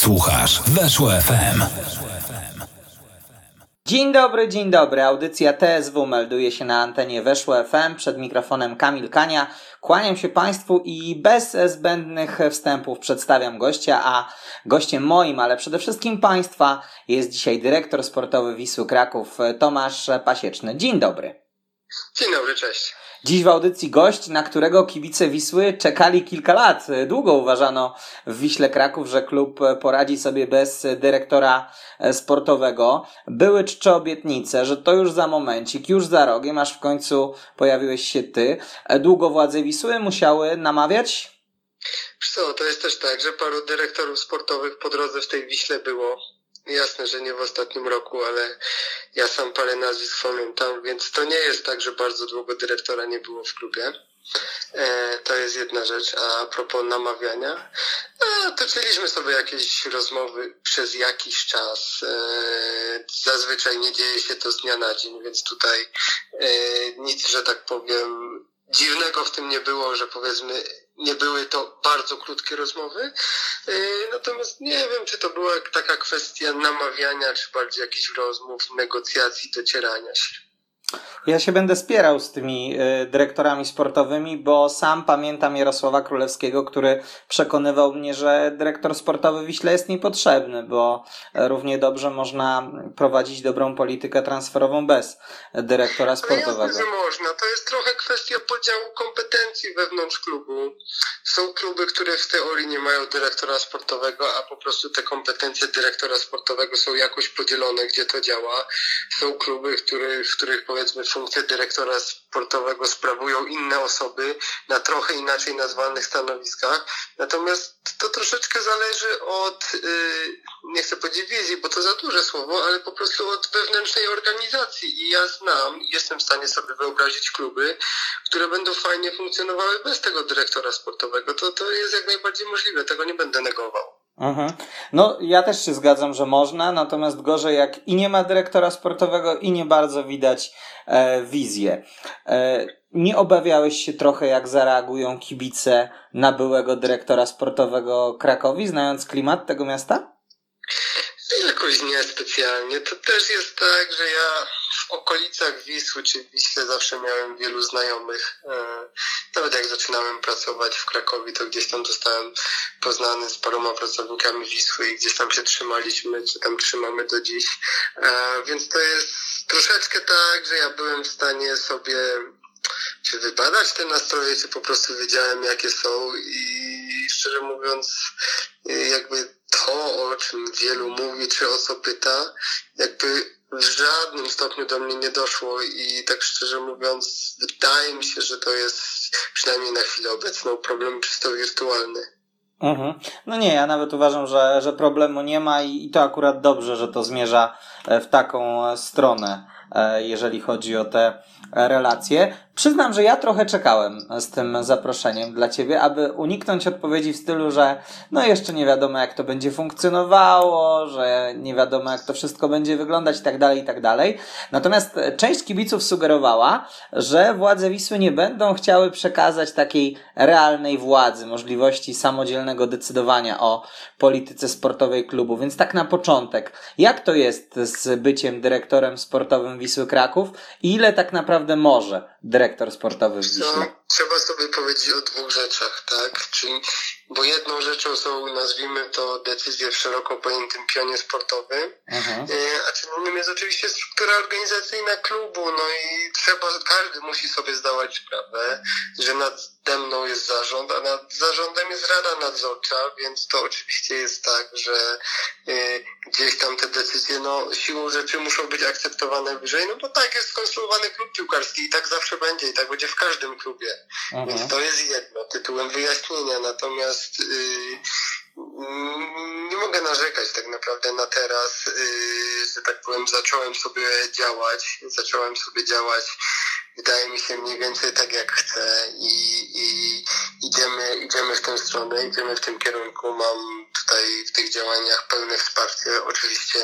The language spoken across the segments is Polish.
Słuchasz Weszło FM. Dzień dobry, dzień dobry. Audycja TSW melduje się na antenie Weszło FM. Przed mikrofonem Kamil Kania. Kłaniam się Państwu i bez zbędnych wstępów przedstawiam gościa, a gościem moim, ale przede wszystkim Państwa jest dzisiaj dyrektor sportowy Wisły Kraków Tomasz Pasieczny. Dzień dobry. Dzień dobry, cześć. Dziś w audycji gość, na którego kibice Wisły czekali kilka lat. Długo uważano w Wiśle Kraków, że klub poradzi sobie bez dyrektora sportowego. Były czcze obietnice, że to już za momencik, już za rogiem, aż w końcu pojawiłeś się ty. Długo władze Wisły musiały namawiać? Co, to jest też tak, że paru dyrektorów sportowych po drodze w tej Wiśle było Jasne, że nie w ostatnim roku, ale ja sam parę nazwisk pamiętam, więc to nie jest tak, że bardzo długo dyrektora nie było w klubie. E, to jest jedna rzecz. A propos namawiania, no, toczyliśmy sobie jakieś rozmowy przez jakiś czas. E, zazwyczaj nie dzieje się to z dnia na dzień, więc tutaj e, nic, że tak powiem, dziwnego w tym nie było, że powiedzmy nie były to bardzo krótkie rozmowy. Natomiast nie wiem, czy to była taka kwestia namawiania, czy bardziej jakichś rozmów, negocjacji, docierania się. Ja się będę spierał z tymi y, dyrektorami sportowymi, bo sam pamiętam Jarosława Królewskiego, który przekonywał mnie, że dyrektor sportowy Wiśle jest niepotrzebny, bo równie dobrze można prowadzić dobrą politykę transferową bez dyrektora sportowego. Jasne, że można. To jest trochę kwestia podziału kompetencji wewnątrz klubu. Są kluby, które w teorii nie mają dyrektora sportowego, a po prostu te kompetencje dyrektora sportowego są jakoś podzielone, gdzie to działa. Są kluby, w których, w których powiedzmy funkcję dyrektora sportowego sprawują inne osoby na trochę inaczej nazwanych stanowiskach. Natomiast to troszeczkę zależy od, yy, nie chcę powiedzieć wizji, bo to za duże słowo, ale po prostu od wewnętrznej organizacji. I ja znam, jestem w stanie sobie wyobrazić kluby, które będą fajnie funkcjonowały bez tego dyrektora sportowego. To, to jest jak najbardziej możliwe, tego nie będę negował. Mhm. No, ja też się zgadzam, że można, natomiast gorzej jak i nie ma dyrektora sportowego i nie bardzo widać e, wizję. E, nie obawiałeś się trochę, jak zareagują kibice na byłego dyrektora sportowego Krakowi, znając klimat tego miasta? Jakoś nie specjalnie. To też jest tak, że ja w okolicach Wisły czy Wisły zawsze miałem wielu znajomych. E, nawet jak zaczynałem pracować w Krakowie, to gdzieś tam zostałem poznany z paroma pracownikami Wisły i gdzieś tam się trzymaliśmy, czy tam trzymamy do dziś. E, więc to jest troszeczkę tak, że ja byłem w stanie sobie czy wybadać te nastroje, czy po prostu wiedziałem, jakie są i szczerze mówiąc, jakby to, o czym wielu mówi, czy o co pyta, jakby w żadnym stopniu do mnie nie doszło i tak szczerze mówiąc, wydaje mi się, że to jest przynajmniej na chwilę obecną problem czysto wirtualny. Mhm. No nie, ja nawet uważam, że, że problemu nie ma i, i to akurat dobrze, że to zmierza w taką stronę, e, jeżeli chodzi o te relacje. Przyznam, że ja trochę czekałem z tym zaproszeniem dla Ciebie, aby uniknąć odpowiedzi w stylu, że no jeszcze nie wiadomo jak to będzie funkcjonowało, że nie wiadomo jak to wszystko będzie wyglądać i tak dalej, i tak dalej. Natomiast część kibiców sugerowała, że władze Wisły nie będą chciały przekazać takiej realnej władzy, możliwości samodzielnego decydowania o polityce sportowej klubu. Więc tak na początek, jak to jest z byciem dyrektorem sportowym Wisły Kraków ile tak naprawdę może dyrektor sportowy w Wiśle? Trzeba sobie powiedzieć o dwóch rzeczach, tak? Czyli, bo jedną rzeczą są, nazwijmy to, decyzje w szeroko pojętym pionie sportowym, mhm. E, a czym innym jest oczywiście struktura organizacyjna klubu, no i trzeba, każdy musi sobie zdawać sprawę, że nade mną jest zarząd, a nad zarządem jest rada nadzorcza, więc to oczywiście jest tak, że y, gdzieś tam te decyzje, no siłą rzeczy muszą być akceptowane wyżej, no bo tak jest skonstruowany klub piłkarski i tak zawsze będzie i tak będzie w każdym klubie. Aha. Więc to jest jedno, tytułem wyjaśnienia. Natomiast yy, nie mogę narzekać tak naprawdę na teraz, yy, że tak powiem, zacząłem sobie działać, zacząłem sobie działać, wydaje mi się mniej więcej tak jak chcę i, i idziemy, idziemy w tę stronę, idziemy w tym kierunku. Mam tutaj w tych działaniach pełne wsparcie. Oczywiście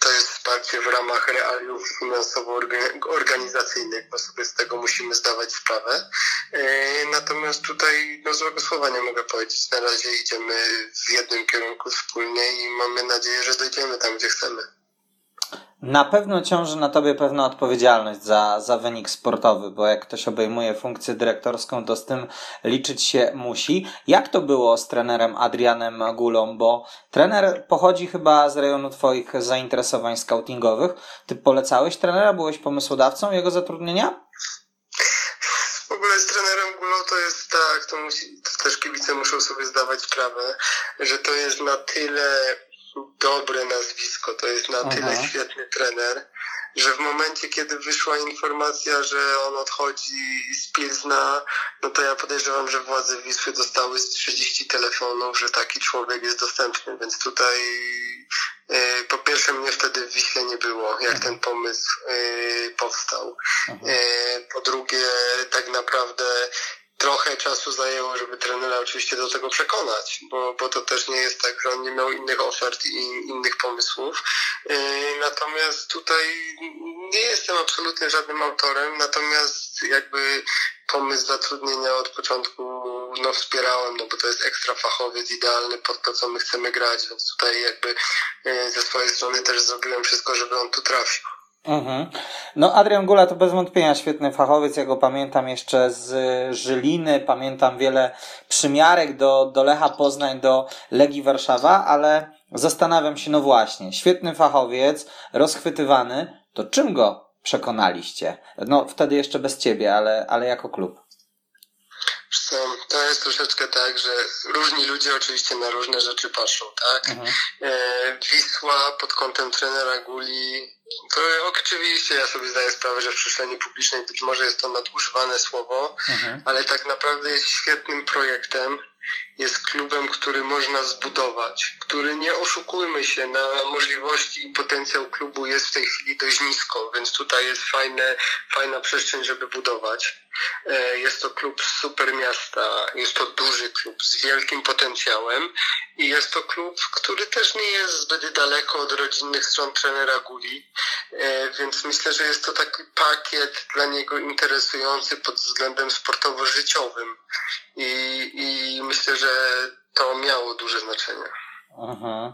to jest wsparcie w ramach realiów finansowo-organizacyjnych, bo sobie z tego musimy zdawać sprawę. E, natomiast tutaj no złego słowa nie mogę powiedzieć. Na razie idziemy w jednym kierunku wspólnie i mamy nadzieję, że dojdziemy tam, gdzie chcemy. Na pewno ciąży na tobie pewna odpowiedzialność za, za wynik sportowy, bo jak ktoś obejmuje funkcję dyrektorską, to z tym liczyć się musi. Jak to było z trenerem Adrianem Gulą? Bo trener pochodzi chyba z rejonu twoich zainteresowań scoutingowych. Ty polecałeś trenera? Byłeś pomysłodawcą jego zatrudnienia? W ogóle z trenerem Gulą to jest tak, to, musi, to też kibice muszą sobie zdawać sprawę, że to jest na tyle dobre nazwisko, to jest na Aha. tyle świetny trener, że w momencie, kiedy wyszła informacja, że on odchodzi z Pilzna, no to ja podejrzewam, że władze Wisły dostały z 30 telefonów, że taki człowiek jest dostępny, więc tutaj e, po pierwsze mnie wtedy w Wiśle nie było, jak ten pomysł e, powstał. E, po drugie, tak naprawdę trochę czasu zajęło, żeby trenera oczywiście do tego przekonać, bo, bo to też nie jest tak, że on nie miał innych ofert i innych pomysłów. Yy, natomiast tutaj nie jestem absolutnie żadnym autorem, natomiast jakby pomysł zatrudnienia od początku no, wspierałem, no bo to jest ekstra fachowiec idealny pod to, co my chcemy grać, więc tutaj jakby yy, ze swojej strony też zrobiłem wszystko, żeby on tu trafił. Mhm. No Adrian Gula to bez wątpienia świetny fachowiec, ja go pamiętam jeszcze z Żyliny, pamiętam wiele przymiarek do, do Lecha Poznań, do Legii Warszawa, ale zastanawiam się, no właśnie, świetny fachowiec, rozchwytywany, to czym go przekonaliście? No wtedy jeszcze bez ciebie, ale, ale jako klub. Co, to jest troszeczkę tak, że różni ludzie oczywiście na różne rzeczy patrzą, tak? Mhm. E, Wisła pod kątem trenera Guli to oczywiście ja sobie zdaję sprawę, że w przestrzeni publicznej być może jest to nadużywane słowo, mhm. ale tak naprawdę jest świetnym projektem. Jest klubem, który można zbudować, który nie oszukujmy się na możliwości i potencjał klubu jest w tej chwili dość nisko, więc tutaj jest fajne, fajna przestrzeń, żeby budować. E, jest to klub z super miasta, jest to duży klub z wielkim potencjałem i jest to klub, który też nie jest zbyt daleko od rodzinnych stron trenera Guli, e, więc myślę, że jest to taki pakiet dla niego interesujący pod względem sportowo-życiowym i, myślę, że to miało duże znaczenie. Mhm.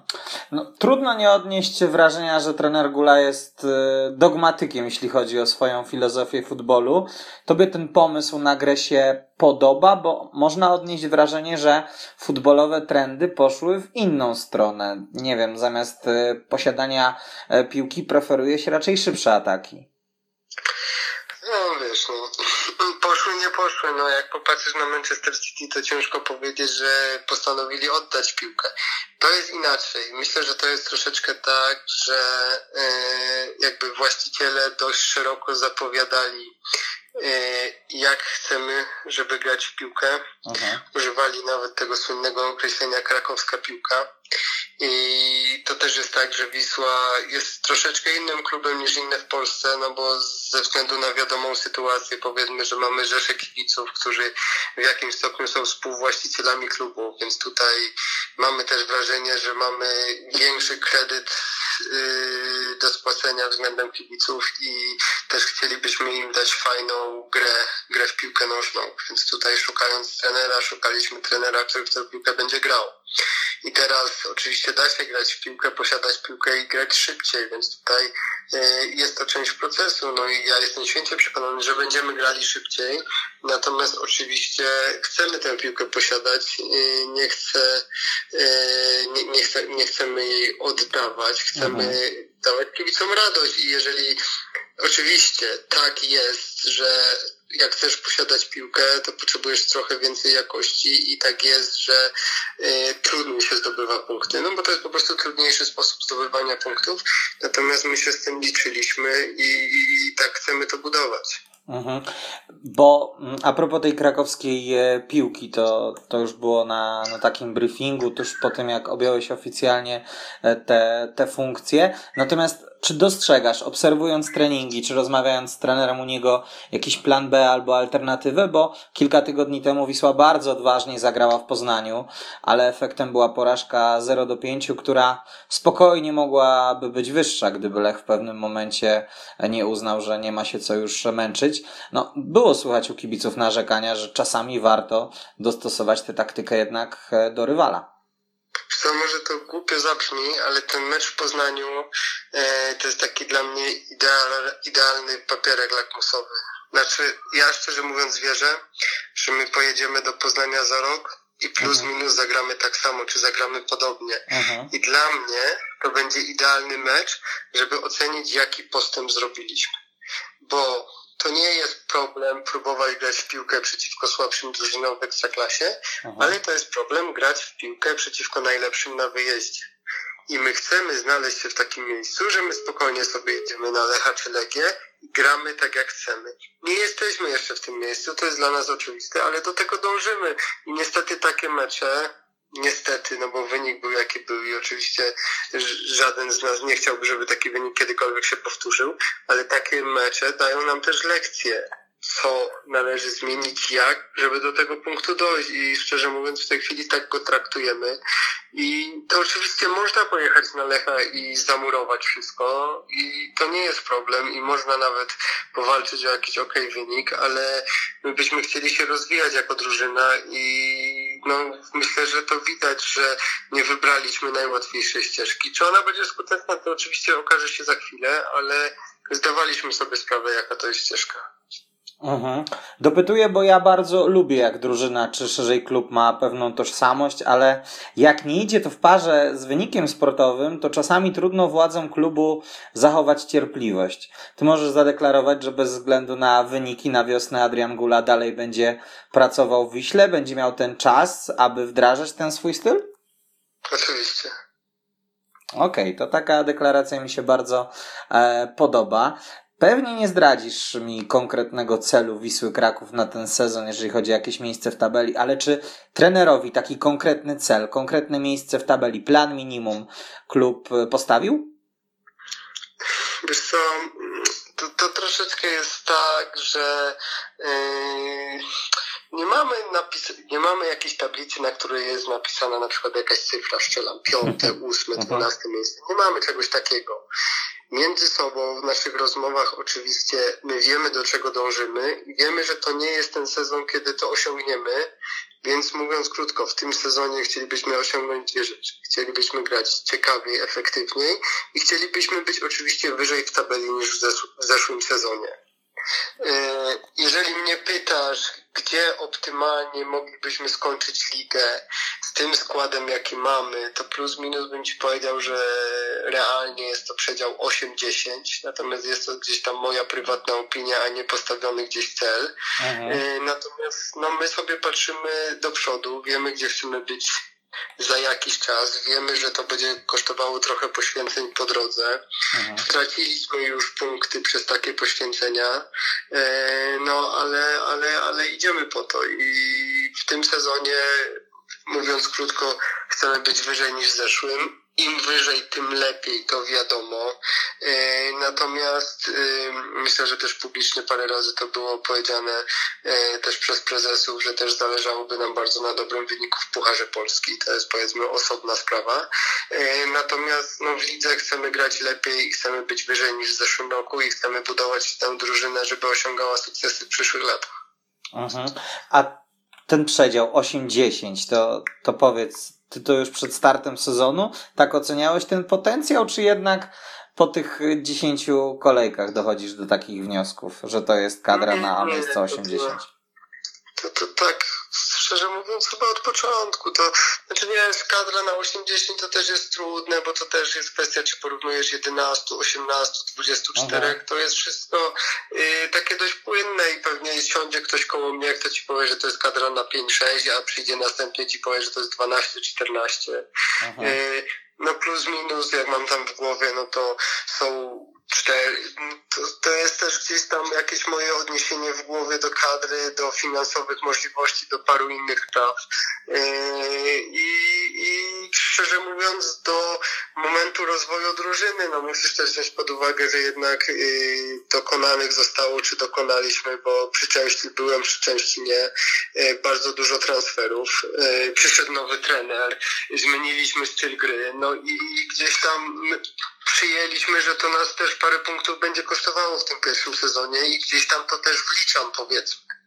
No, trudno nie odnieść wrażenia, że trener Gula jest y, dogmatykiem, jeśli chodzi o swoją filozofię futbolu. Tobie ten pomysł na grę się podoba, bo można odnieść wrażenie, że futbolowe trendy poszły w inną stronę. Nie wiem, zamiast y, posiadania y, piłki preferuje się raczej szybsze ataki. No wiesz, no, poszły, nie poszły. No jak popatrzysz na Manchester City, to ciężko powiedzieć, że postanowili oddać piłkę. To jest inaczej. Myślę, że to jest troszeczkę tak, że e, jakby właściciele dość szeroko zapowiadali, e, jak chcemy, żeby grać w piłkę. Aha. Używali nawet tego słynnego określenia krakowska piłka. I to też jest tak, że Wisła jest troszeczkę innym klubem niż inne w Polsce, no bo ze względu na wiadomą sytuację, powiedzmy, że mamy rzesze kibiców, którzy w jakimś stopniu są współwłaścicielami klubu, więc tutaj mamy też wrażenie, że mamy większy kredyt yy, do spłacenia względem kibiców i też chcielibyśmy im dać fajną grę, grę w piłkę nożną, więc tutaj szukając trenera, szukaliśmy trenera, który w tę piłkę będzie grał. I teraz oczywiście da się grać w piłkę, posiadać piłkę i grać szybciej, więc tutaj e, jest to część procesu. No i ja jestem święcie przekonany, że będziemy grali szybciej. Natomiast oczywiście chcemy tę piłkę posiadać. E, nie, chcę, e, nie, nie, chcę, nie chcemy jej oddawać. Chcemy mhm. dawać kibicom radość i jeżeli oczywiście tak jest, że jak chcesz posiadać piłkę, to potrzebujesz trochę więcej jakości i tak jest, że y, trudniej się zdobywa punkty, no bo to jest po prostu trudniejszy sposób zdobywania punktów, natomiast my się z tym liczyliśmy i, i tak chcemy to budować. Mhm. Bo mm, a propos tej krakowskiej e, piłki, to, to już było na, na takim briefingu, tuż po tym jak objąłeś oficjalnie e, te, te funkcje. Natomiast czy dostrzegasz, obserwując treningi, czy rozmawiając z trenerem u niego, jakiś plan B albo alternatywę? Bo kilka tygodni temu Wisła bardzo odważnie zagrała w Poznaniu, ale efektem była porażka 0 do 5, która spokojnie mogłaby być wyższa, gdyby Lech w pewnym momencie nie uznał, że nie ma się co już męczyć. No, było słychać u kibiców narzekania, że czasami warto dostosować tę taktykę jednak do rywala. Co może to głupio zabrzmi, ale ten mecz w Poznaniu e, to jest taki dla mnie ideal, idealny papierek lakmusowy. Znaczy, ja szczerze mówiąc wierzę, że my pojedziemy do Poznania za rok i plus mhm. minus zagramy tak samo, czy zagramy podobnie. Mhm. I dla mnie to będzie idealny mecz, żeby ocenić, jaki postęp zrobiliśmy. Bo to nie jest problem próbować grać w piłkę przeciwko słabszym drużynom w ekstraklasie, Aha. ale to jest problem grać w piłkę przeciwko najlepszym na wyjeździe. I my chcemy znaleźć się w takim miejscu, że my spokojnie sobie idziemy na Lecha czy Legię i gramy tak jak chcemy. Nie jesteśmy jeszcze w tym miejscu, to jest dla nas oczywiste, ale do tego dążymy. I niestety takie mecze Niestety, no bo wynik był jaki był i oczywiście żaden z nas nie chciałby, żeby taki wynik kiedykolwiek się powtórzył, ale takie mecze dają nam też lekcje co należy zmienić, jak, żeby do tego punktu dojść. I szczerze mówiąc, w tej chwili tak go traktujemy. I to oczywiście można pojechać na Lecha i zamurować wszystko i to nie jest problem i można nawet powalczyć o jakiś ok wynik, ale my byśmy chcieli się rozwijać jako drużyna i no, myślę, że to widać, że nie wybraliśmy najłatwiejszej ścieżki. Czy ona będzie skuteczna, to oczywiście okaże się za chwilę, ale zdawaliśmy sobie sprawę, jaka to jest ścieżka. Mhm. Dopytuję, bo ja bardzo lubię, jak drużyna czy szerzej klub ma pewną tożsamość, ale jak nie idzie to w parze z wynikiem sportowym, to czasami trudno władzom klubu zachować cierpliwość. Ty możesz zadeklarować, że bez względu na wyniki na wiosnę Adrian Gula dalej będzie pracował w Wiśle, będzie miał ten czas, aby wdrażać ten swój styl? Oczywiście. Okej, okay, to taka deklaracja mi się bardzo e, podoba. Pewnie nie zdradzisz mi konkretnego celu Wisły Kraków na ten sezon, jeżeli chodzi o jakieś miejsce w tabeli, ale czy trenerowi taki konkretny cel, konkretne miejsce w tabeli, plan minimum klub e, postawił? Wiesz co, to, to troszeczkę jest tak, że yy, nie mamy napis, nie mamy jakiejś tablicy, na której jest napisana na przykład jakaś cyfra, strzelam, piąte, ósme, mhm. dwunaste miejsce. Nie mamy czegoś takiego między sobą w naszych rozmowach oczywiście my wiemy do czego dążymy i wiemy, że to nie jest ten sezon, kiedy to osiągniemy, więc mówiąc krótko, w tym sezonie chcielibyśmy osiągnąć dwie rzeczy. Chcielibyśmy grać ciekawiej, efektywniej i chcielibyśmy być oczywiście wyżej w tabeli niż w zeszłym sezonie. E, jeżeli mnie pytasz, gdzie optymalnie moglibyśmy skończyć ligę z tym składem, jaki mamy, to plus minus bym ci powiedział, że realnie jest to przedział 8-10, natomiast jest to gdzieś tam moja prywatna opinia, a nie postawiony gdzieś cel. Mhm. E, natomiast no, my sobie patrzymy do przodu, wiemy, gdzie chcemy być za jakiś czas. Wiemy, że to będzie kosztowało trochę poświęceń po drodze. Mhm. Straciliśmy już punkty przez takie poświęcenia, e, no ale, ale, ale idziemy po to i w tym sezonie, mówiąc krótko, chcemy być wyżej niż w zeszłym im wyżej, tym lepiej, to wiadomo. E, natomiast e, myślę, że też publicznie parę razy to było powiedziane e, też przez prezesów, że też zależałoby nam bardzo na dobrym wyniku w Pucharze Polski. To jest powiedzmy osobna sprawa. Natomiast no, w lidze chcemy grać lepiej chcemy być wyżej niż w zeszłym roku i chcemy budować tę drużynę, żeby osiągała sukcesy w przyszłych latach. Mhm. A ten przedział 8-10, to, to powiedz, ty to już przed startem sezonu tak oceniałeś ten potencjał, czy jednak po tych 10 kolejkach dochodzisz do takich wniosków, że to jest kadra na miejsce 80? To, to, tak, szczerze mówiąc, chyba od początku. To znaczy wiesz, kadra na 80 to też jest trudne, bo to też jest kwestia, czy porównujesz 11, 18, 24. Aha. To jest wszystko y, takie dość płynne i pewnie siądzie ktoś koło mnie, kto ci powie, że to jest kadra na 5-6, a przyjdzie następnie ci powie, że to jest 12-14. Y, no plus minus, jak mam tam w głowie, no to są cztery. To, to jest też gdzieś tam jakieś moje odniesienie w głowie do kadry, do finansowych możliwości, do paru innych spraw. Yy, I, i szczerze mówiąc, do momentu rozwoju drużyny. No musisz też wziąć pod uwagę, że jednak y, dokonanych zostało, czy dokonaliśmy, bo przy części byłem, przy części nie, y, bardzo dużo transferów. Przyszedł nowy trener, zmieniliśmy styl gry, no i gdzieś tam przyjęliśmy, że to nas też parę punktów będzie kosztowało w tym pierwszym sezonie i gdzieś tam to też wliczam, powiedzmy.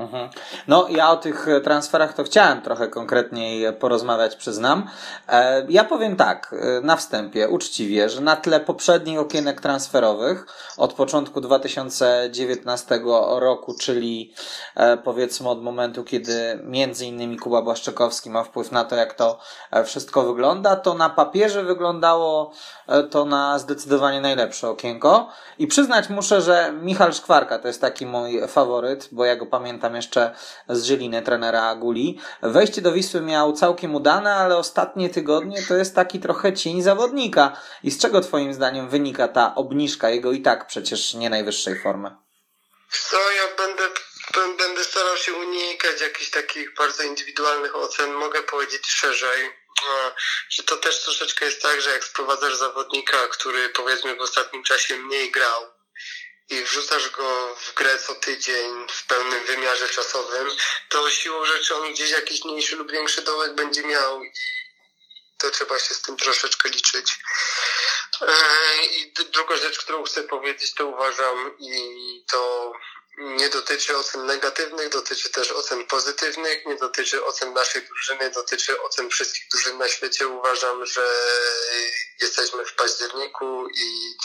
Mhm. No, ja o tych transferach to chciałem trochę konkretniej porozmawiać, przyznam. E, ja powiem tak, e, na wstępie, uczciwie, że na tle poprzednich okienek transferowych od początku 2019 roku, czyli e, powiedzmy od momentu, kiedy między innymi Kuba Błaszczykowski ma wpływ na to, jak to wszystko wygląda, to na papierze wyglądało to na zdecydowanie najlepsze okienko. I przyznać muszę, że Michal Szkwarka to jest taki mój faworyt, bo ja go pamiętam jeszcze z Zieliny, trenera Guli. Wejście do Wisły miał całkiem udane, ale ostatnie tygodnie to jest taki trochę cień zawodnika. I z czego twoim zdaniem wynika ta obniżka jego i tak przecież nie najwyższej formy? Co, ja będę będę starał się unikać jakichś takich bardzo indywidualnych ocen. Mogę powiedzieć szerzej, że to też troszeczkę jest tak, że jak sprowadzasz zawodnika, który powiedzmy w ostatnim czasie mniej grał i wrzucasz go w grę co tydzień w pełnym wymiarze czasowym, to siłą rzeczy on gdzieś jakiś mniejszy lub większy dołek będzie miał i to trzeba się z tym troszeczkę liczyć. E, I druga rzecz, którą chcę powiedzieć, to uważam i to nie dotyczy ocen negatywnych, dotyczy też ocen pozytywnych, nie dotyczy ocen naszej drużyny, dotyczy ocen wszystkich drużyn na świecie. Uważam, że jesteśmy w październiku i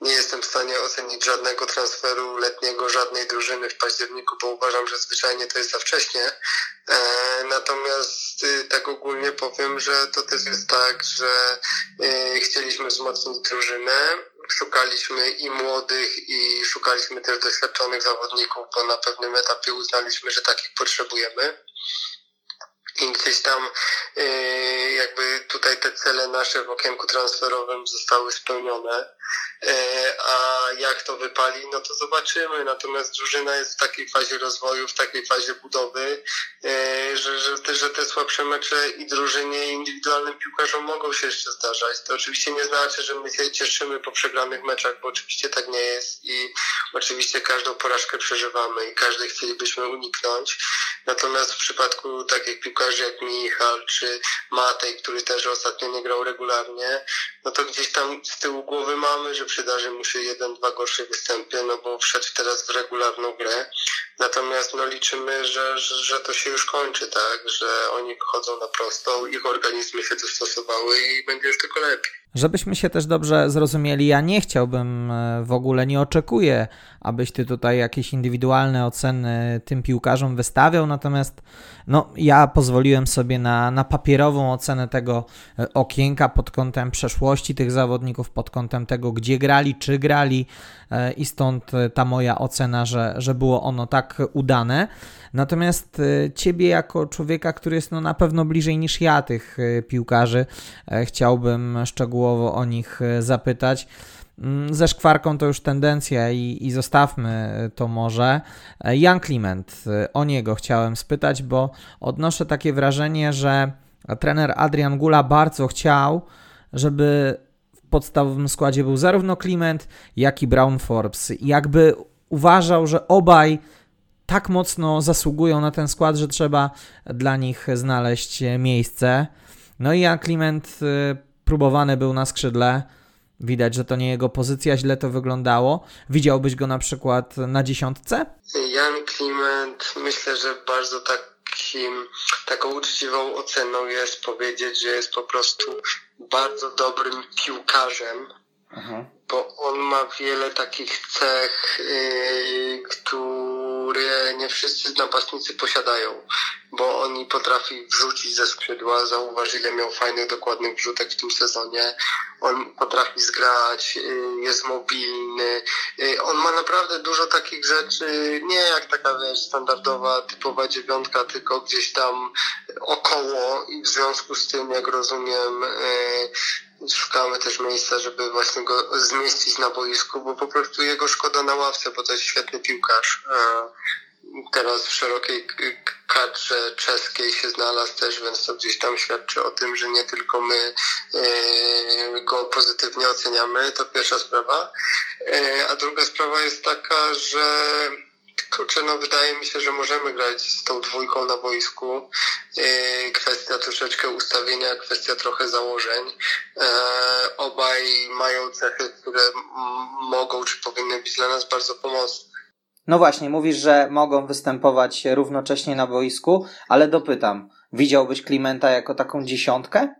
nie jestem w stanie ocenić żadnego transferu letniego, żadnej drużyny w październiku, bo uważam, że zwyczajnie to jest za wcześnie. E, natomiast y, tak ogólnie powiem, że to też jest tak, że y, chcieliśmy wzmocnić drużynę, szukaliśmy i młodych, i szukaliśmy też doświadczonych zawodników, bo na pewnym etapie uznaliśmy, że takich potrzebujemy. I gdzieś tam yy, jakby tutaj te cele nasze w okienku transferowym zostały spełnione. E, a jak to wypali, no to zobaczymy. Natomiast drużyna jest w takiej fazie rozwoju, w takiej fazie budowy, e, że, że, te, że te słabsze mecze i drużynie, i indywidualnym piłkarzom mogą się jeszcze zdarzać. To oczywiście nie znaczy, że my się cieszymy po przegranych meczach, bo oczywiście tak nie jest i oczywiście każdą porażkę przeżywamy i każdy chcielibyśmy uniknąć. Natomiast w przypadku takich piłkarzy jak Michal czy Matej, który też ostatnio nie grał regularnie, no to gdzieś tam z tyłu głowy mamy, że przydarzy mu się jeden, dwa gorsze występy, no bo wszedł teraz w regularną grę. Natomiast no liczymy, że, że, że to się już kończy, tak, że oni chodzą na prostą, ich organizmy się dostosowały i będzie już tylko lepiej. Żebyśmy się też dobrze zrozumieli, ja nie chciałbym, e, w ogóle nie oczekuję, abyś ty tutaj jakieś indywidualne oceny tym piłkarzom wystawiał, natomiast no, ja pozwoliłem sobie na, na papierową ocenę tego e, okienka pod kątem przeszłości tych zawodników, pod kątem tego, gdzie grali, czy grali e, i stąd ta moja ocena, że, że było ono tak udane. Natomiast ciebie jako człowieka, który jest no, na pewno bliżej niż ja tych piłkarzy, chciałbym szczegółowo o nich e, zapytać. Mm, ze szkwarką to już tendencja i, i zostawmy to może. E, Jan Kliment, e, o niego chciałem spytać, bo odnoszę takie wrażenie, że trener Adrian Gula bardzo chciał, żeby w podstawowym składzie był zarówno Kliment, jak i Brown Forbes. Jakby uważał, że obaj tak mocno zasługują na ten skład, że trzeba dla nich znaleźć miejsce. No i Jan Kliment próbowany był na skrzydle. Widać, że to nie jego pozycja, źle to wyglądało. Widziałbyś go na przykład na dziesiątce? Jan Kliment, myślę, że bardzo takim, taką uczciwą oceną jest powiedzieć, że jest po prostu bardzo dobrym piłkarzem, Aha. bo on ma wiele takich cech, yy, które nie wszyscy napastnicy posiadają bo oni potrafi wrzucić ze skrzydła. Zauważ, ile miał fajnych, dokładnych wrzutek w tym sezonie. On potrafi zgrać, y, jest mobilny. Y, on ma naprawdę dużo takich rzeczy, nie jak taka, wiesz, standardowa, typowa dziewiątka, tylko gdzieś tam około i w związku z tym, jak rozumiem, y, szukamy też miejsca, żeby właśnie go zmieścić na boisku, bo po prostu jego szkoda na ławce, bo to jest świetny piłkarz teraz w szerokiej kadrze czeskiej się znalazł też, więc to gdzieś tam świadczy o tym, że nie tylko my e, go pozytywnie oceniamy, to pierwsza sprawa. E, a druga sprawa jest taka, że Kurczę, no wydaje mi się, że możemy grać z tą dwójką na boisku. E, kwestia troszeczkę ustawienia, kwestia trochę założeń. Obaj mają cechy, które mogą czy powinny być dla nas bardzo pomocne. No właśnie, mówisz, że mogą występować równocześnie na boisku, ale dopytam, widziałbyś Klimenta jako taką dziesiątkę?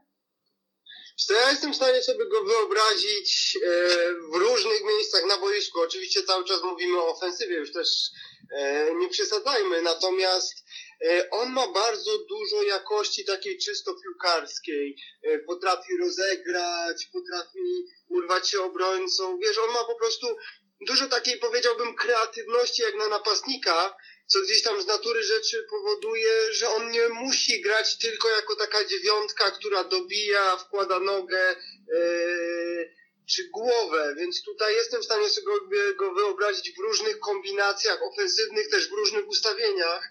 Ja jestem w stanie sobie go wyobrazić e, w różnych miejscach na boisku. Oczywiście cały czas mówimy o ofensywie, już też e, nie przesadzajmy, natomiast e, on ma bardzo dużo jakości takiej czysto piłkarskiej. Potrafi rozegrać, potrafi urwać się obrońcą. Wiesz, on ma po prostu dużo takiej powiedziałbym kreatywności jak na napastnika, co gdzieś tam z natury rzeczy powoduje, że on nie musi grać tylko jako taka dziewiątka, która dobija, wkłada nogę yy, czy głowę, więc tutaj jestem w stanie sobie go wyobrazić w różnych kombinacjach ofensywnych, też w różnych ustawieniach.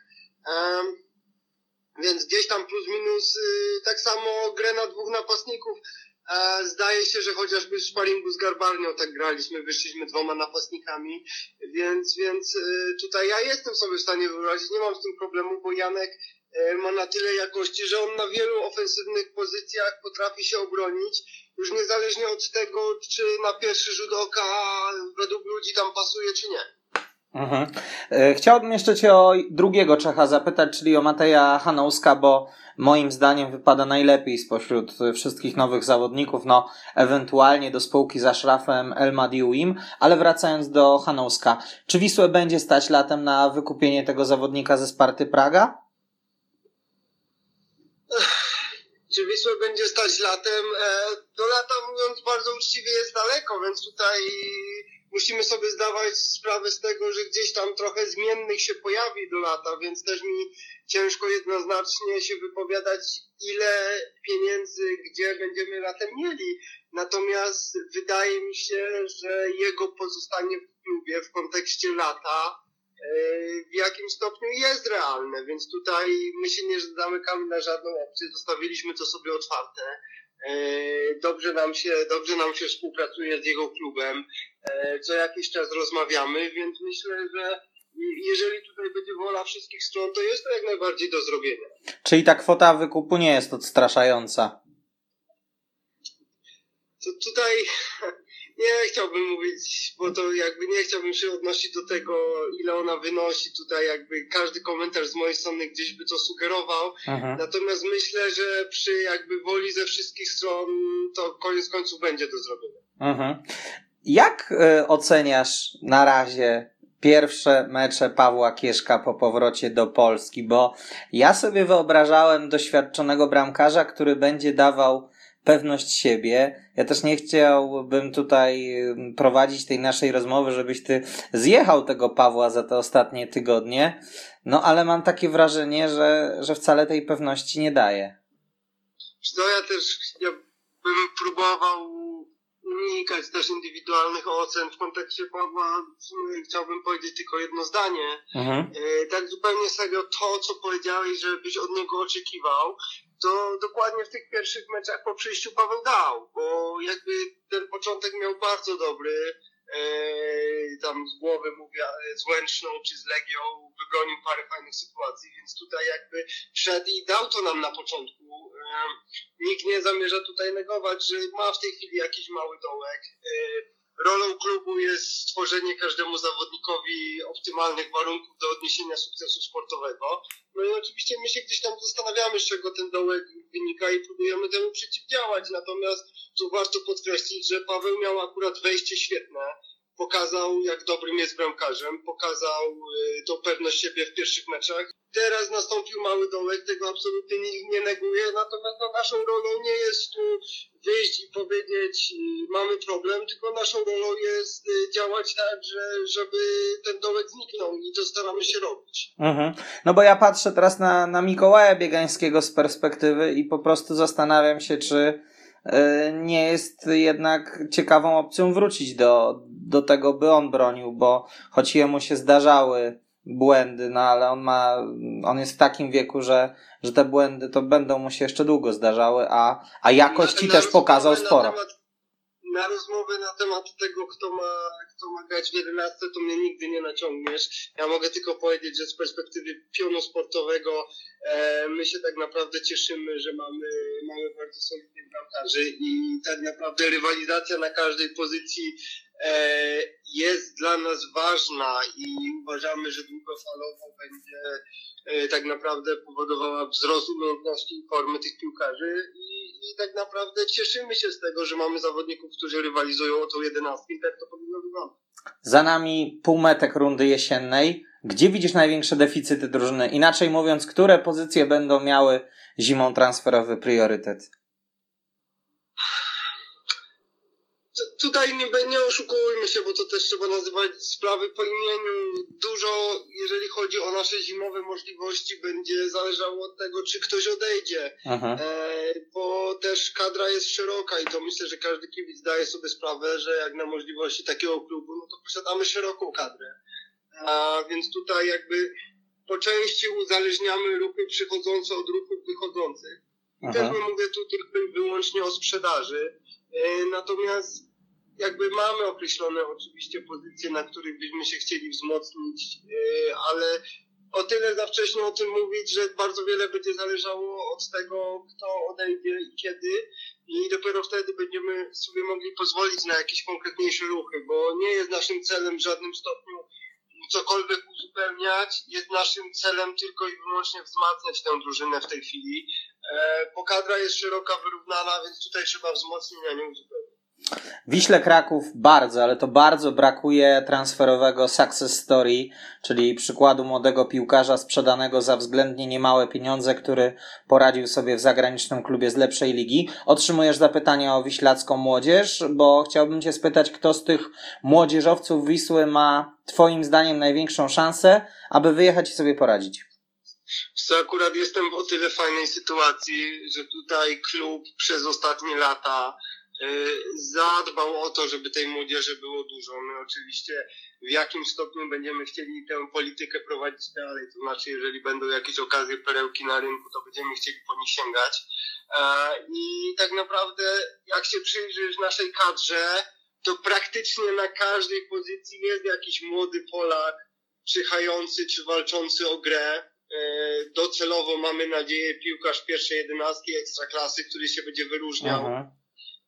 Więc gdzieś tam plus minus yy, tak samo grę na dwóch napastników Zdaje się, że chociażby w sparingu z Garbarnią tak graliśmy, wyszliśmy dwoma napastnikami, więc, więc y, tutaj ja jestem sobie w stanie wyobrazić, nie mam z tym problemu, bo Janek y, ma na tyle jakości, że on na wielu ofensywnych pozycjach potrafi się obronić, już niezależnie od tego, czy na pierwszy rzut oka według ludzi tam pasuje, czy nie. Mhm. E, chciałbym jeszcze Cię o drugiego Czecha zapytać, czyli o Mateja Hanouska, bo moim zdaniem wypada najlepiej spośród wszystkich nowych zawodników, no ewentualnie do spółki za szrafem El Madiuim, ale wracając do Hanouska, czy Wisłę będzie stać latem na wykupienie tego zawodnika ze Sparty Praga? Czy Wisłę będzie stać latem? E, do lata mówiąc bardzo uczciwie jest daleko, więc tutaj musimy sobie zdawać sprawę z tego, że gdzieś tam trochę zmiennych się pojawi do lata, więc też mi ciężko jednoznacznie się wypowiadać, ile pieniędzy, gdzie będziemy latem mieli. Natomiast wydaje mi się, że jego pozostanie w klubie w kontekście lata e, w jakim stopniu jest realne, więc tutaj my się nie zamykamy na żadną opcję, zostawiliśmy to sobie otwarte. E, dobrze nam się, dobrze nam się współpracuje z jego klubem, e, co jakiś czas rozmawiamy, więc myślę, że jeżeli tutaj będzie wola wszystkich stron, to jest to jak najbardziej do zrobienia. Czyli ta kwota wykupu nie jest odstraszająca? To tutaj nie chciałbym mówić, bo to jakby nie chciałbym się odnosić do tego, ile ona wynosi. Tutaj jakby każdy komentarz z mojej strony gdzieś by to sugerował. Mhm. Natomiast myślę, że przy jakby woli ze wszystkich stron to koniec końców będzie do zrobienia. Mhm. Jak y, oceniasz na razie pierwsze mecze Pawła Kieszka po powrocie do Polski? Bo ja sobie wyobrażałem doświadczonego bramkarza, który będzie dawał pewność siebie. Ja też nie chciałbym tutaj prowadzić tej naszej rozmowy, żebyś ty zjechał tego Pawła za te ostatnie tygodnie. No ale mam takie wrażenie, że, że wcale tej pewności nie daje. No ja też ja bym próbował unikać też indywidualnych ocen w kontekście Pawła. Chciałbym powiedzieć tylko jedno zdanie. Mhm. E, tak zupełnie serio to, co powiedziałeś, że byś od niego oczekiwał, to dokładnie w tych pierwszych meczach po przyjściu Paweł dał, bo jakby ten początek miał bardzo dobry. E, tam z głowy mówię, z Łęczną czy z Legią wybronił parę fajnych sytuacji, więc tutaj jakby wszedł i dał to nam na początku. E, nikt nie zamierza tutaj negować, że ma w tej chwili jakiś mały dołek. E, rolą klubu jest stworzenie każdemu zawodnikowi optymalnych warunków do odniesienia sukcesu sportowego. No i oczywiście my się gdzieś tam zastanawiamy, z czego ten dołek wynika i próbujemy temu przeciwdziałać. Natomiast tu warto podkreślić, że Paweł miał akurat wejście świetne pokazał, jak dobrym jest bramkarzem, pokazał y, tą pewność siebie w pierwszych meczach. Teraz nastąpił mały dołek, tego absolutnie nikt nie neguje, natomiast no, naszą rolą nie jest tu wyjść i powiedzieć y, mamy problem, tylko naszą rolą jest y, działać tak, że, żeby ten dołek zniknął i to staramy się robić. Mhm. No bo ja patrzę teraz na, na Mikołaja Biegańskiego z perspektywy i po prostu zastanawiam się, czy nie jest jednak ciekawą opcją wrócić do, do tego, by on bronił, bo choć jemu się zdarzały błędy, no ale on ma, on jest w takim wieku, że, że te błędy to będą mu się jeszcze długo zdarzały, a, a jakości też pokazał sporo. Temat, na rozmowę na temat tego, kto ma, kto ma grać w 11, to mnie nigdy nie naciągniesz. Ja mogę tylko powiedzieć, że z perspektywy pionu sportowego e, my się tak naprawdę cieszymy, że mamy, mamy bardzo solidnych bramkarzy i tak naprawdę rywalizacja na każdej pozycji jest dla nas ważna i uważamy, że długofalowo będzie e, tak naprawdę powodowała wzrost umiejętności i formy tych piłkarzy i, i tak naprawdę cieszymy się z tego, że mamy zawodników, którzy rywalizują o tą jedenastkę tak to powinno wyglądać. Za nami półmetek rundy jesiennej. Gdzie widzisz największe deficyty drużyny? Inaczej mówiąc, które pozycje będą miały zimą transferowy priorytet? Tutaj nie, nie oszukujmy się, bo to też trzeba nazywać sprawy po imieniu. Dużo, jeżeli chodzi o nasze zimowe możliwości, będzie zależało od tego, czy ktoś odejdzie. E, bo też kadra jest szeroka i to myślę, że każdy kibic daje sobie sprawę, że jak na możliwości takiego klubu, no to posiadamy szeroką kadrę. A więc tutaj jakby po części uzależniamy ruchy przychodzące od ruchów wychodzących. I też mówię tu tylko wyłącznie o sprzedaży. E, natomiast jakby mamy określone oczywiście pozycje, na których byśmy się chcieli wzmocnić, e, ale o tyle za wcześnie o tym mówić, że bardzo wiele będzie zależało od tego, kto odejdzie i kiedy. I dopiero wtedy będziemy sobie mogli pozwolić na jakieś konkretniejsze ruchy, bo nie jest naszym celem w żadnym stopniu cokolwiek uzupełniać, jest naszym celem tylko i wyłącznie wzmacniać tę drużynę w tej chwili, e, bo kadra jest szeroka, wyrównana, więc tutaj trzeba wzmocnić, nie uzupełnić. Wiśle Kraków bardzo, ale to bardzo brakuje transferowego success story, czyli przykładu młodego piłkarza sprzedanego za względnie niemałe pieniądze, który poradził sobie w zagranicznym klubie z lepszej ligi. Otrzymujesz zapytanie o wiślacką młodzież, bo chciałbym Cię spytać, kto z tych młodzieżowców Wisły ma Twoim zdaniem największą szansę, aby wyjechać i sobie poradzić? Co akurat jestem w o tyle fajnej sytuacji, że tutaj klub przez ostatnie lata zadbał o to, żeby tej młodzieży było dużo. My oczywiście w jakim stopniu będziemy chcieli tę politykę prowadzić dalej, to znaczy jeżeli będą jakieś okazje, perełki na rynku, to będziemy chcieli po nich sięgać. E, I tak naprawdę jak się przyjrzysz naszej kadrze, to praktycznie na każdej pozycji jest jakiś młody Polak, czyhający czy walczący o grę. E, docelowo mamy nadzieję piłkarz pierwszej jedenastki ekstraklasy, który się będzie wyróżniał. Aha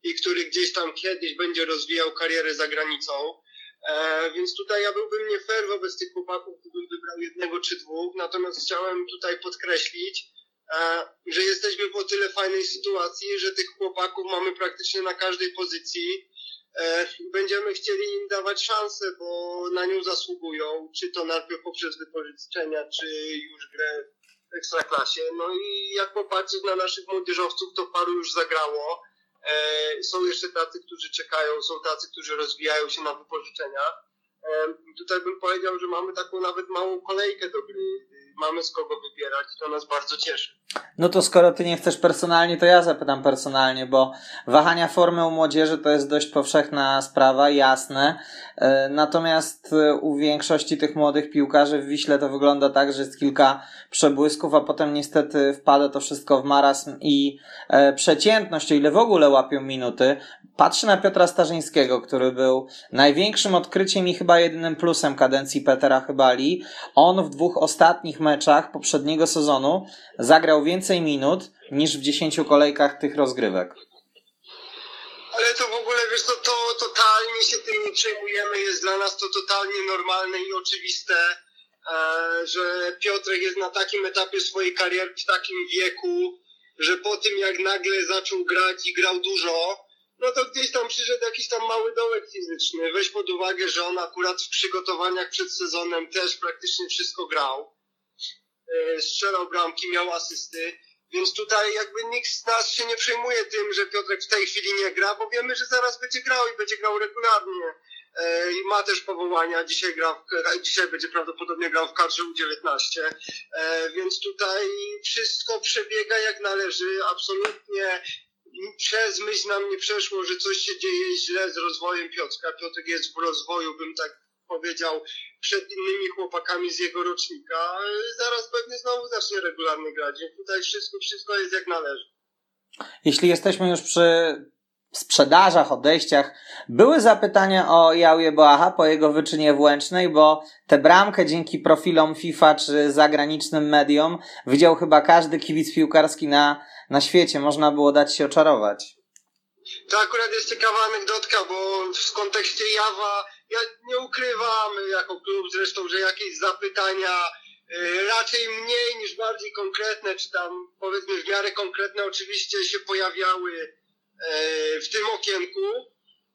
i który gdzieś tam kiedyś będzie rozwijał karierę za granicą. E, więc tutaj ja byłbym nie fair wobec tych chłopaków, gdybym wybrał jednego czy dwóch, natomiast chciałem tutaj podkreślić, e, że jesteśmy w o tyle fajnej sytuacji, że tych chłopaków mamy praktycznie na każdej pozycji. E, będziemy chcieli im dawać szansę, bo na nią zasługują, czy to najpierw poprzez wypożyczenia, czy już grę w ekstraklasie. No i jak popatrzeć na naszych młodzieżowców, to paru już zagrało. E, są jeszcze tacy, którzy czekają, są tacy, którzy rozwijają się na wypożyczenia. E, tutaj bym powiedział, że mamy taką nawet małą kolejkę do gry. Mamy z kogo wybierać i to nas bardzo cieszy. No to skoro ty nie chcesz personalnie, to ja zapytam personalnie, bo wahania formy u młodzieży to jest dość powszechna sprawa, jasne. E, natomiast u większości tych młodych piłkarzy w Wiśle to wygląda tak, że jest kilka przebłysków, a potem niestety wpada to wszystko w marazm i e, przeciętność, o ile w ogóle łapią minuty. Patrzę na Piotra Starzyńskiego, który był największym odkryciem i chyba jedynym plusem kadencji Petera Chybali. On w dwóch ostatnich meczach poprzedniego sezonu zagrał więcej minut niż w dziesięciu kolejkach tych rozgrywek. Ale to w ogóle, wiesz, to, to totalnie się tym nie przejmujemy, jest dla nas to totalnie normalne i oczywiste E, że Piotrek jest na takim etapie swojej kariery, w takim wieku, że po tym jak nagle zaczął grać i grał dużo, no to gdzieś tam przyszedł jakiś tam mały dołek fizyczny. Weź pod uwagę, że on akurat w przygotowaniach przed sezonem też praktycznie wszystko grał. E, strzelał bramki, miał asysty. Więc tutaj jakby nikt z nas się nie przejmuje tym, że Piotrek w tej chwili nie gra, bo wiemy, że zaraz będzie grał i będzie grał regularnie. E, i ma też powołania. Dzisiaj, gra w, dzisiaj będzie prawdopodobnie grał w kadrze U19, e, więc tutaj wszystko przebiega jak należy. Absolutnie przez myśl nam nie przeszło, że coś się dzieje źle z rozwojem Piotrka. Piotrek jest w rozwoju, bym tak powiedział przed innymi chłopakami z jego rocznika, zaraz pewnie znowu zacznie regularnie grać. Tutaj wszystko, wszystko jest jak należy. Jeśli jesteśmy już przy sprzedażach, odejściach, były zapytania o Jauje Boacha po jego wyczynie włęcznej, bo tę bramkę dzięki profilom FIFA czy zagranicznym mediom widział chyba każdy kibic piłkarski na, na świecie. Można było dać się oczarować. To akurat jest ciekawa anegdotka, bo w kontekście Jawa ja nie ukrywam jako klub zresztą, że jakieś zapytania y, raczej mniej niż bardziej konkretne, czy tam powiedzmy w miarę konkretne oczywiście się pojawiały e, w tym okienku.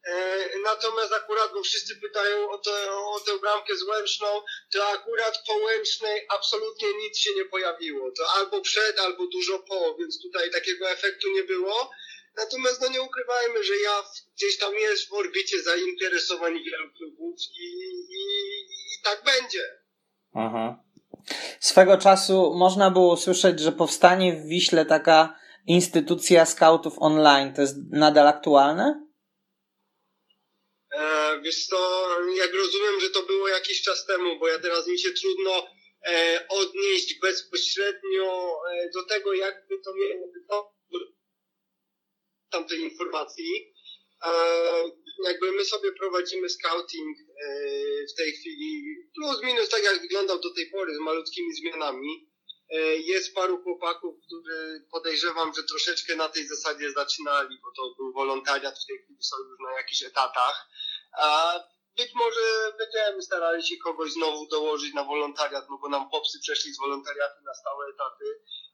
E, natomiast akurat, bo wszyscy pytają o, to, o tę bramkę z Łęczną, to akurat po Łęcznej absolutnie nic się nie pojawiło. To albo przed, albo dużo po, więc tutaj takiego efektu nie było. Natomiast no nie ukrywajmy, że ja gdzieś tam jest w orbicie zainteresowań wielu klubów i, i, i tak będzie. Aha. Swego czasu można było usłyszeć, że powstanie w Wiśle taka instytucja scoutów online. To jest nadal aktualne? E, wiesz to, jak rozumiem, że to było jakiś czas temu, bo ja teraz mi się trudno e, odnieść bezpośrednio e, do tego, jakby to miało tamtej informacji. E, jakby my sobie prowadzimy scouting e, w tej chwili, plus minus tak jak wyglądał do tej pory, z malutkimi zmianami. E, jest paru chłopaków, którzy podejrzewam, że troszeczkę na tej zasadzie zaczynali, bo to był wolontariat, w tej chwili są już na jakichś etatach. A być może będziemy starali się kogoś znowu dołożyć na wolontariat, no bo nam popsy przeszli z wolontariatu na stałe etaty,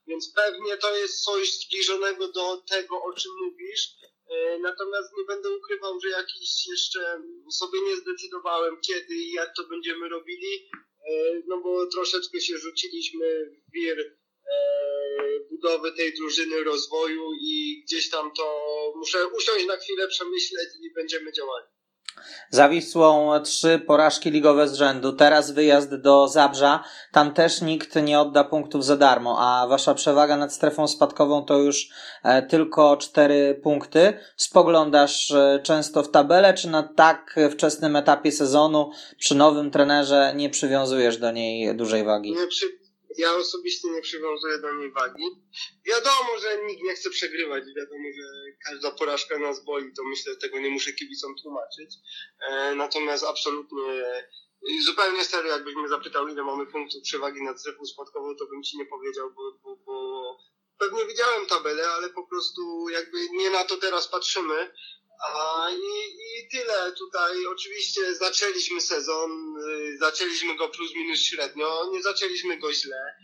więc pewnie to jest coś zbliżonego do tego, o czym mówisz. E, natomiast nie będę ukrywał, że jakiś jeszcze sobie nie zdecydowałem kiedy i jak to będziemy robili, e, no bo troszeczkę się rzuciliśmy w wir e, budowy tej drużyny rozwoju i gdzieś tam to muszę usiąść na chwilę, przemyśleć i będziemy działali. Za Wisłą trzy porażki ligowe z rzędu, teraz wyjazd do Zabrza, tam też nikt nie odda punktów za darmo, a wasza przewaga nad strefą spadkową to już e, tylko cztery punkty. Spoglądasz e, często w tabelę, czy na tak wczesnym etapie sezonu przy nowym trenerze nie przywiązujesz do niej dużej wagi? Nie przy, ja osobiście nie przywiązuję do niej wagi. Wiadomo, że nikt nie chce przegrywać, wiadomo, że każda porażka nas boli, to myślę, że tego nie muszę kibicom tłumaczyć. E, natomiast absolutnie, zupełnie serio, jakbyś mnie zapytał, ile mamy punktów przewagi nad strefą spadkową, to bym ci nie powiedział, bo, bo, bo pewnie widziałem tabelę, ale po prostu jakby nie na to teraz patrzymy. I, i tyle tutaj. Oczywiście zaczęliśmy sezon, y, zaczęliśmy go plus minus średnio, nie zaczęliśmy go źle.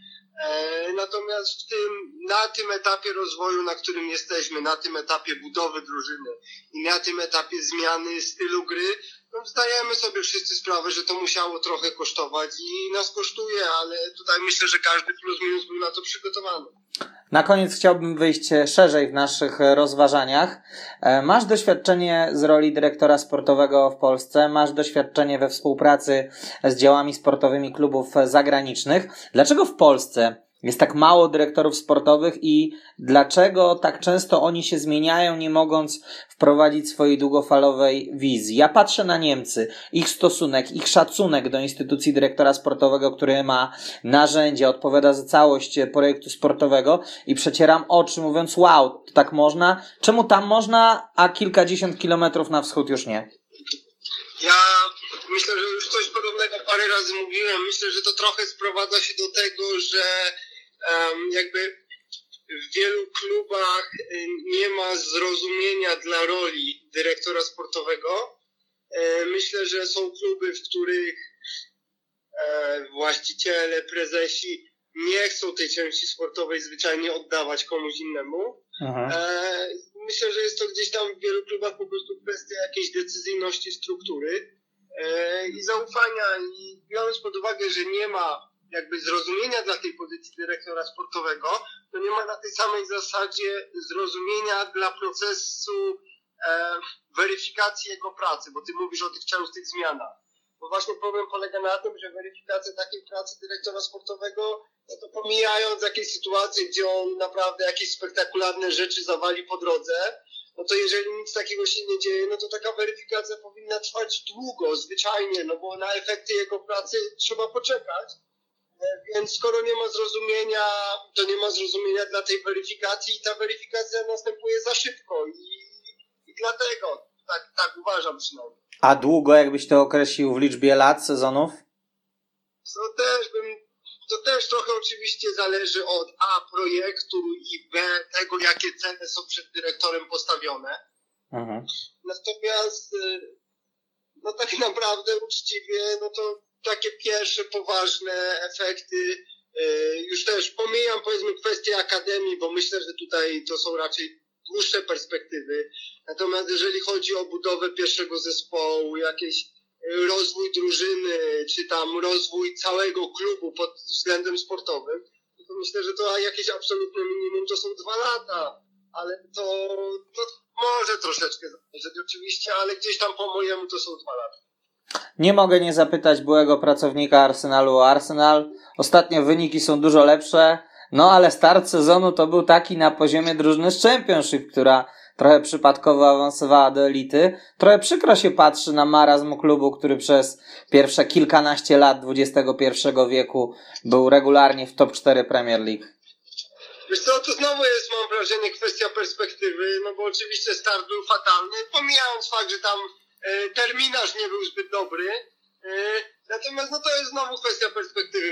E, natomiast w tym, na tym etapie rozwoju, na którym jesteśmy, na tym etapie budowy drużyny i na tym etapie zmiany stylu gry, no zdajemy sobie wszyscy sprawę, że to musiało trochę kosztować i nas kosztuje, ale tutaj myślę, że każdy plus minus był na to przygotowany. Na koniec chciałbym wyjść szerzej w naszych rozważaniach. E, masz doświadczenie z roli dyrektora sportowego w Polsce, masz doświadczenie we współpracy z działami sportowymi klubów zagranicznych. Dlaczego w Polsce jest tak mało dyrektorów sportowych i dlaczego tak często oni się zmieniają, nie mogąc wprowadzić swojej długofalowej wizji. Ja patrzę na Niemcy, ich stosunek, ich szacunek do instytucji dyrektora sportowego, który ma narzędzia, odpowiada za całość projektu sportowego i przecieram oczy mówiąc, wow, tak można? Czemu tam można, a kilkadziesiąt kilometrów na wschód już nie? Ja myślę, że już coś podobnego parę razy mówiłem. Myślę, że to trochę sprowadza się do tego, że um, jakby w wielu klubach nie ma zrozumienia dla roli dyrektora sportowego. E, myślę, że są kluby, w których e, właściciele, prezesi nie chcą tej części sportowej zwyczajnie oddawać komuś innemu. Aha. E, myślę, że jest to gdzieś tam w wielu klubach po prostu kwestia jakiejś decyzyjności struktury i zaufania i biorąc pod uwagę, że nie ma jakby zrozumienia dla tej pozycji dyrektora sportowego, to nie ma na tej samej zasadzie zrozumienia dla procesu e, weryfikacji jego pracy, bo ty mówisz o tych częstych zmianach. Bo właśnie problem polega na tym, że weryfikacja takiej pracy dyrektora sportowego, no to pomijając jakieś sytuacje, gdzie on naprawdę jakieś spektakularne rzeczy zawali po drodze, no to jeżeli nic takiego się nie dzieje, no to taka weryfikacja powinna trwać długo, zwyczajnie, no bo na efekty jego pracy trzeba poczekać. E, więc skoro nie ma zrozumienia, to nie ma zrozumienia dla tej weryfikacji i ta weryfikacja następuje za szybko i, i dlatego tak, tak uważam przynajmniej. A długo jakbyś to określił w liczbie lat, sezonów? To też bym to też trochę oczywiście zależy od A projektu i B tego, jakie cele są przed dyrektorem postawione. Mhm. Natomiast y, no tak naprawdę uczciwie, no to takie pierwsze poważne efekty, y, już też pomijam powiedzmy kwestię akademii, bo myślę, że tutaj to są raczej dłuższe perspektywy. Natomiast jeżeli chodzi o budowę pierwszego zespołu, jakieś rozwój drużyny, czy tam rozwój całego klubu pod względem sportowym, to myślę, że to jakieś absolutne minimum to są dwa lata, ale to, to może troszeczkę zależeć oczywiście, ale gdzieś tam po mojemu to są dwa lata. Nie mogę nie zapytać byłego pracownika Arsenalu o Arsenal. Ostatnio wyniki są dużo lepsze, no ale start sezonu to był taki na poziomie drużyny z Championship, która trochę przypadkowo awansowała do elity. Trochę przykro się patrzy na marazm klubu, który przez pierwsze kilkanaście lat XXI wieku był regularnie w top 4 Premier League. Wiesz co, to znowu jest, mam wrażenie, kwestia perspektywy, no bo oczywiście start był fatalny, pomijając fakt, że tam e, terminarz nie był zbyt dobry, e, natomiast no to jest znowu kwestia perspektywy.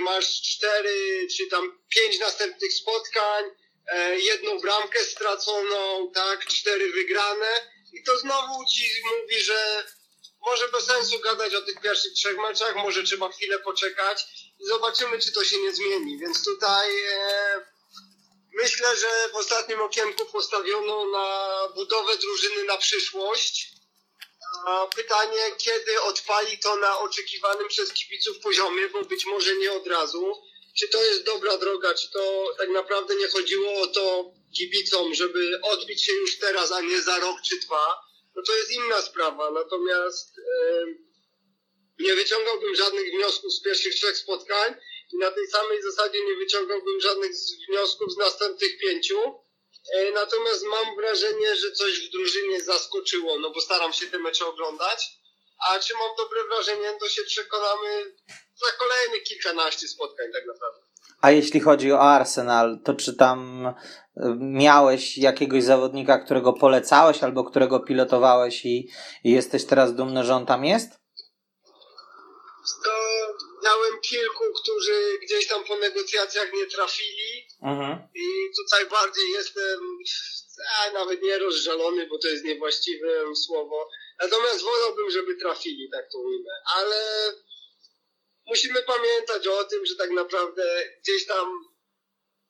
Masz cztery czy tam pięć następnych spotkań, E, jedną bramkę straconą, tak, cztery wygrane i to znowu ci mówi, że może bez sensu gadać o tych pierwszych trzech meczach, może trzeba chwilę poczekać i zobaczymy, czy to się nie zmieni. Więc tutaj e, myślę, że w ostatnim okienku postawiono na budowę drużyny na przyszłość. Pytanie, kiedy odpali to na oczekiwanym przez kibiców poziomie, bo być może nie od razu czy to jest dobra droga, czy to tak naprawdę nie chodziło o to kibicom, żeby odbić się już teraz, a nie za rok czy dwa, no to jest inna sprawa. Natomiast nie wyciągałbym żadnych wniosków z pierwszych trzech spotkań i na tej samej zasadzie nie wyciągałbym żadnych wniosków z następnych pięciu. Yy, natomiast mam wrażenie, że coś w drużynie zaskoczyło, no bo staram się te mecze oglądać. A czy mam dobre wrażenie, to się przekonamy za kolejnych kilkanaście spotkań tak naprawdę. A jeśli chodzi o Arsenal, to czy tam e, miałeś jakiegoś zawodnika, którego polecałeś albo którego pilotowałeś i, i jesteś teraz dumny, że on tam jest? To miałem kilku, którzy gdzieś tam po negocjacjach nie trafili mhm. i tutaj bardziej jestem a, nawet nie rozżalony, bo to jest niewłaściwe słowo. Natomiast wolałbym, żeby trafili, tak to ujmę. Ale musimy pamiętać o tym, że tak naprawdę gdzieś tam,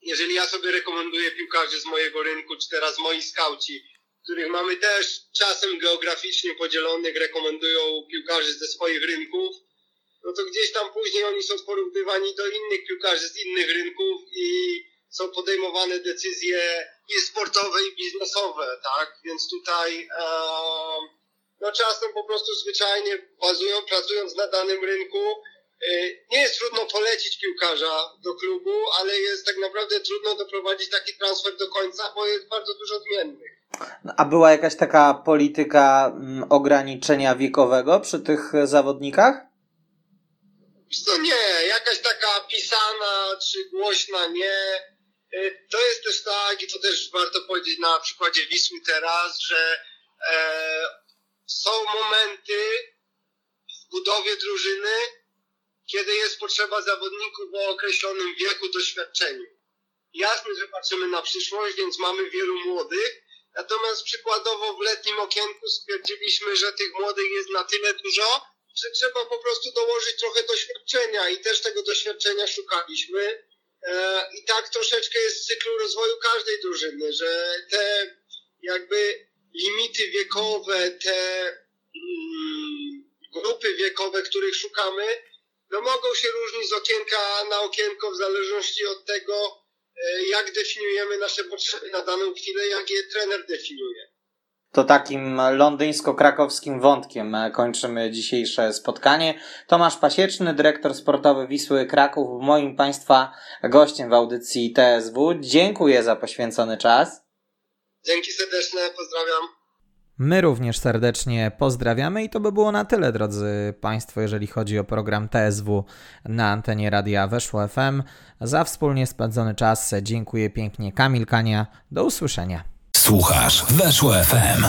jeżeli ja sobie rekomenduję piłkarzy z mojego rynku, czy teraz moi skauci, których mamy też czasem geograficznie podzielonych, rekomendują piłkarzy ze swoich rynków, no to gdzieś tam później oni są porównywani do innych piłkarzy z innych rynków i są podejmowane decyzje i sportowe, i biznesowe, tak? Więc tutaj no czasem po prostu zwyczajnie bazują, pracując na danym rynku, Y, nie jest trudno polecić piłkarza do klubu, ale jest tak naprawdę trudno doprowadzić taki transfer do końca, bo jest bardzo dużo zmiennych. A była jakaś taka polityka mm, ograniczenia wiekowego przy tych zawodnikach? To nie, jakaś taka pisana czy głośna nie. Y, to jest też tak, i to też warto powiedzieć na przykładzie Wisły teraz, że e, są momenty w budowie drużyny, kiedy jest potrzeba zawodników o określonym wieku, doświadczeniu. Jasne, że patrzymy na przyszłość, więc mamy wielu młodych, natomiast przykładowo w letnim okienku stwierdziliśmy, że tych młodych jest na tyle dużo, że trzeba po prostu dołożyć trochę doświadczenia i też tego doświadczenia szukaliśmy. E, I tak troszeczkę jest w cyklu rozwoju każdej drużyny, że te jakby limity wiekowe, te mm, grupy wiekowe, których szukamy, no mogą się różnić z okienka na okienko w zależności od tego, e, jak definiujemy nasze potrzeby na daną chwilę, jak je trener definiuje. To takim londyńsko-krakowskim wątkiem e, kończymy dzisiejsze spotkanie. Tomasz Pasieczny, dyrektor sportowy Wisły Kraków, moim Państwa gościem w audycji TSW. Dziękuję za poświęcony czas. Dzięki serdeczne, pozdrawiam. My również serdecznie pozdrawiamy i to by było na tyle, drodzy Państwo, jeżeli chodzi o program TSW na antenie Radia Weszło FM. Za wspólnie spędzony czas dziękuję pięknie Kamil Kania. Do usłyszenia. Słuchasz Weszło FM.